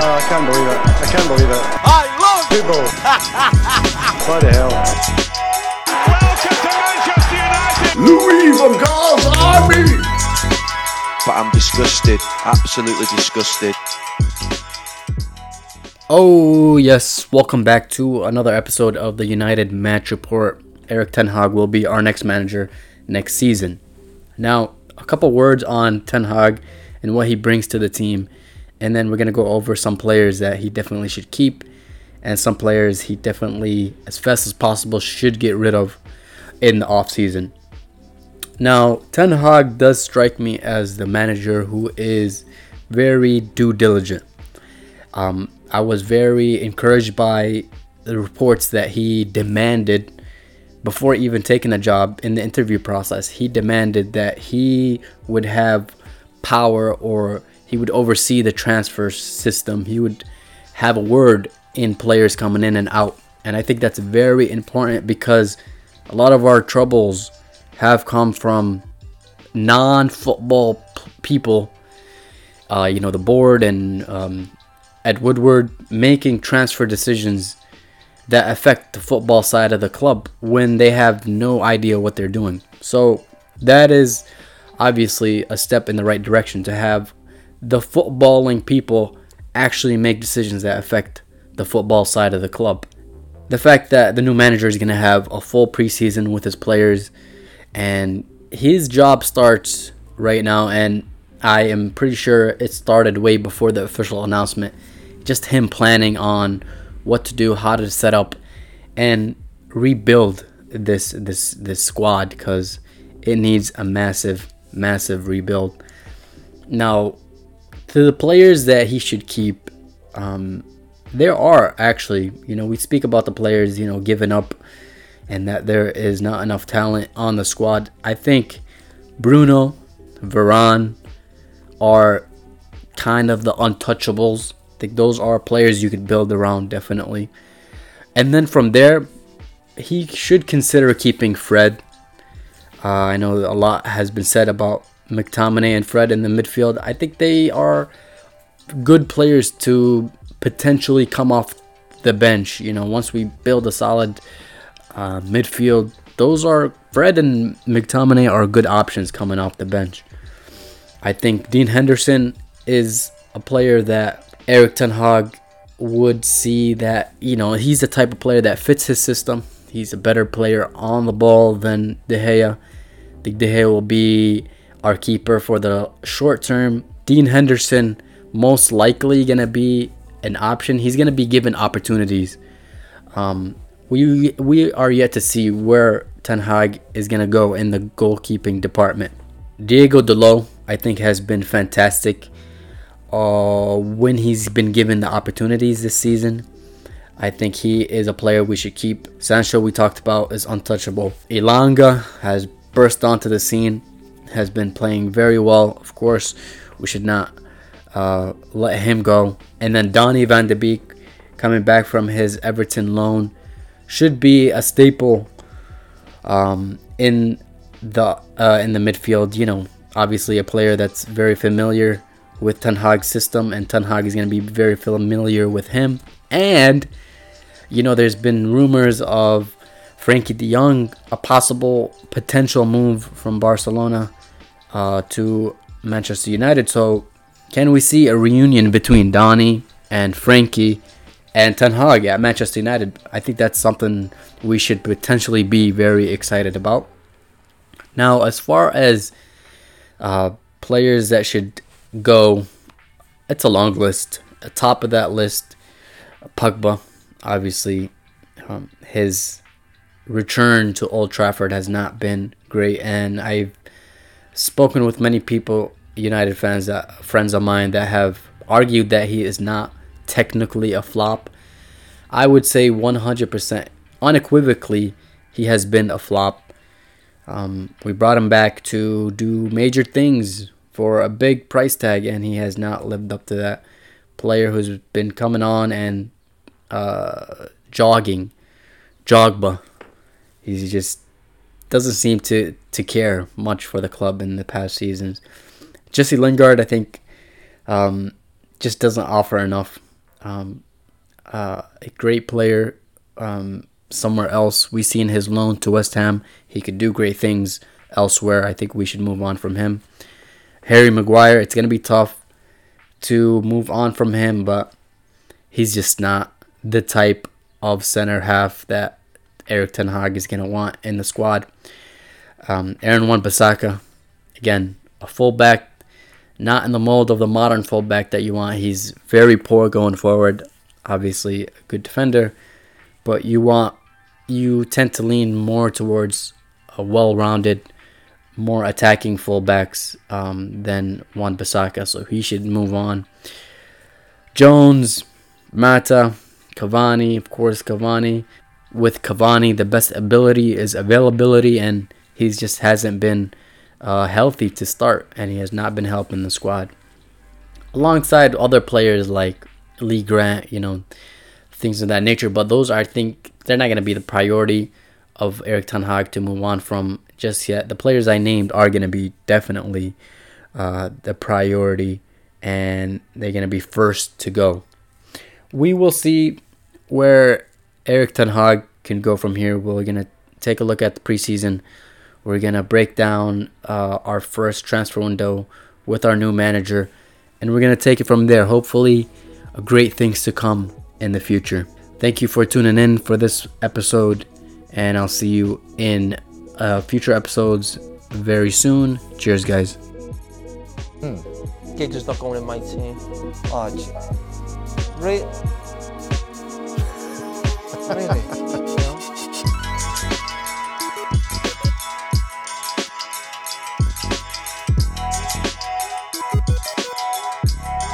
Oh, I can't believe it. I can't believe it. I love Football. Bloody hell. Welcome to Manchester United. Louis van Gaal's army. but I'm disgusted, absolutely disgusted. Oh, yes. Welcome back to another episode of the United Match Report. Erik Ten Hag will be our next manager next season. Now, a couple words on Ten Hag and what he brings to the team, and then we're going to go over some players that he definitely should keep and some players he definitely, as fast as possible, should get rid of in the offseason. Now, Ten Hag does strike me as the manager who is very due diligent. Um, I was very encouraged by the reports that he demanded before even taking a job in the interview process. He demanded that he would have power or he would oversee the transfer system. He would have a word in players coming in and out. And I think that's very important because a lot of our troubles have come from non football people, uh, you know, the board and um, Ed Woodward making transfer decisions that affect the football side of the club when they have no idea what they're doing. So that is obviously a step in the right direction to have the footballing people actually make decisions that affect the football side of the club. The fact that the new manager is going to have a full preseason with his players and his job starts right now and I am pretty sure it started way before the official announcement. Just him planning on what to do, how to set up and rebuild this this this squad because it needs a massive massive rebuild. Now, to the players that he should keep, um, there are actually, you know, we speak about the players, you know, giving up and that there is not enough talent on the squad. I think Bruno, Varane are kind of the untouchables. I think those are players you could build around definitely. And then from there, he should consider keeping Fred. Uh, I know a lot has been said about McTominay and Fred in the midfield. I think they are good players to potentially come off the bench. You know, once we build a solid uh, midfield, those are Fred and McTominay are good options coming off the bench. I think Dean Henderson is a player that Erik Ten Hag would see that you know he's the type of player that fits his system. He's a better player on the ball than De Gea. I think De Gea will be our keeper for the short term. Dean Henderson most likely gonna be an option. He's gonna be given opportunities. Um, we we are yet to see where Ten Hag is gonna go in the goalkeeping department. Diogo Dalot, I think, has been fantastic. Uh, when he's been given the opportunities this season, I think he is a player we should keep. Sancho, we talked about, is untouchable. Elanga has burst onto the scene, has been playing very well. Of course, we should not uh, let him go. And then Donny van de Beek, coming back from his Everton loan, should be a staple um, in the uh, in the midfield. You know, obviously a player that's very familiar with Ten Hag's system, and Ten Hag is going to be very familiar with him. And you know, there's been rumors of Frenkie De Jong, a possible potential move from Barcelona uh, to Manchester United. So, can we see a reunion between Donny and Frenkie and Ten Hag at Manchester United? I think that's something we should potentially be very excited about. Now, as far as uh, players that should go, it's a long list. At top of that list, Pogba, obviously, um, his return to Old Trafford has not been great, and I've spoken with many people, United fans, that friends of mine that have argued that he is not technically a flop. I would say 100%, unequivocally, he has been a flop. Um, we brought him back to do major things for a big price tag, and he has not lived up to that. Player who's been coming on and uh, jogging, Jogba. He's just doesn't seem to, to care much for the club in the past seasons. Jesse Lingard, I think, um, just doesn't offer enough. Um, uh, a great player um, somewhere else. We've seen his loan to West Ham. He could do great things elsewhere. I think we should move on from him. Harry Maguire, it's gonna be tough to move on from him, but he's just not the type of center half that Erik Ten Hag is gonna want in the squad. Um, Aaron Wan-Bissaka, again, a fullback, not in the mold of the modern fullback that you want. He's very poor going forward. Obviously, a good defender, but you want you tend to lean more towards a well-rounded, more attacking fullbacks um, than Wan-Bissaka, so he should move on. Jones, Mata, Cavani, of course, Cavani. With Cavani, the best ability is availability, and he just hasn't been uh, healthy to start, and he has not been helping the squad. Alongside other players like Lee Grant, you know, things of that nature. But those are, I think, they're not going to be the priority of Erik Ten Hag to move on from just yet. The players I named are going to be definitely uh, the priority, and they're going to be first to go. We will see where Erik Ten Hag can go from here. We're going to take a look at the preseason. We're going to break down uh, our first transfer window with our new manager, and we're going to take it from there. Hopefully, great things to come in the future. Thank you for tuning in for this episode, and I'll see you in uh, future episodes very soon. Cheers, guys. Gage not going in my team. Oh, gee. はい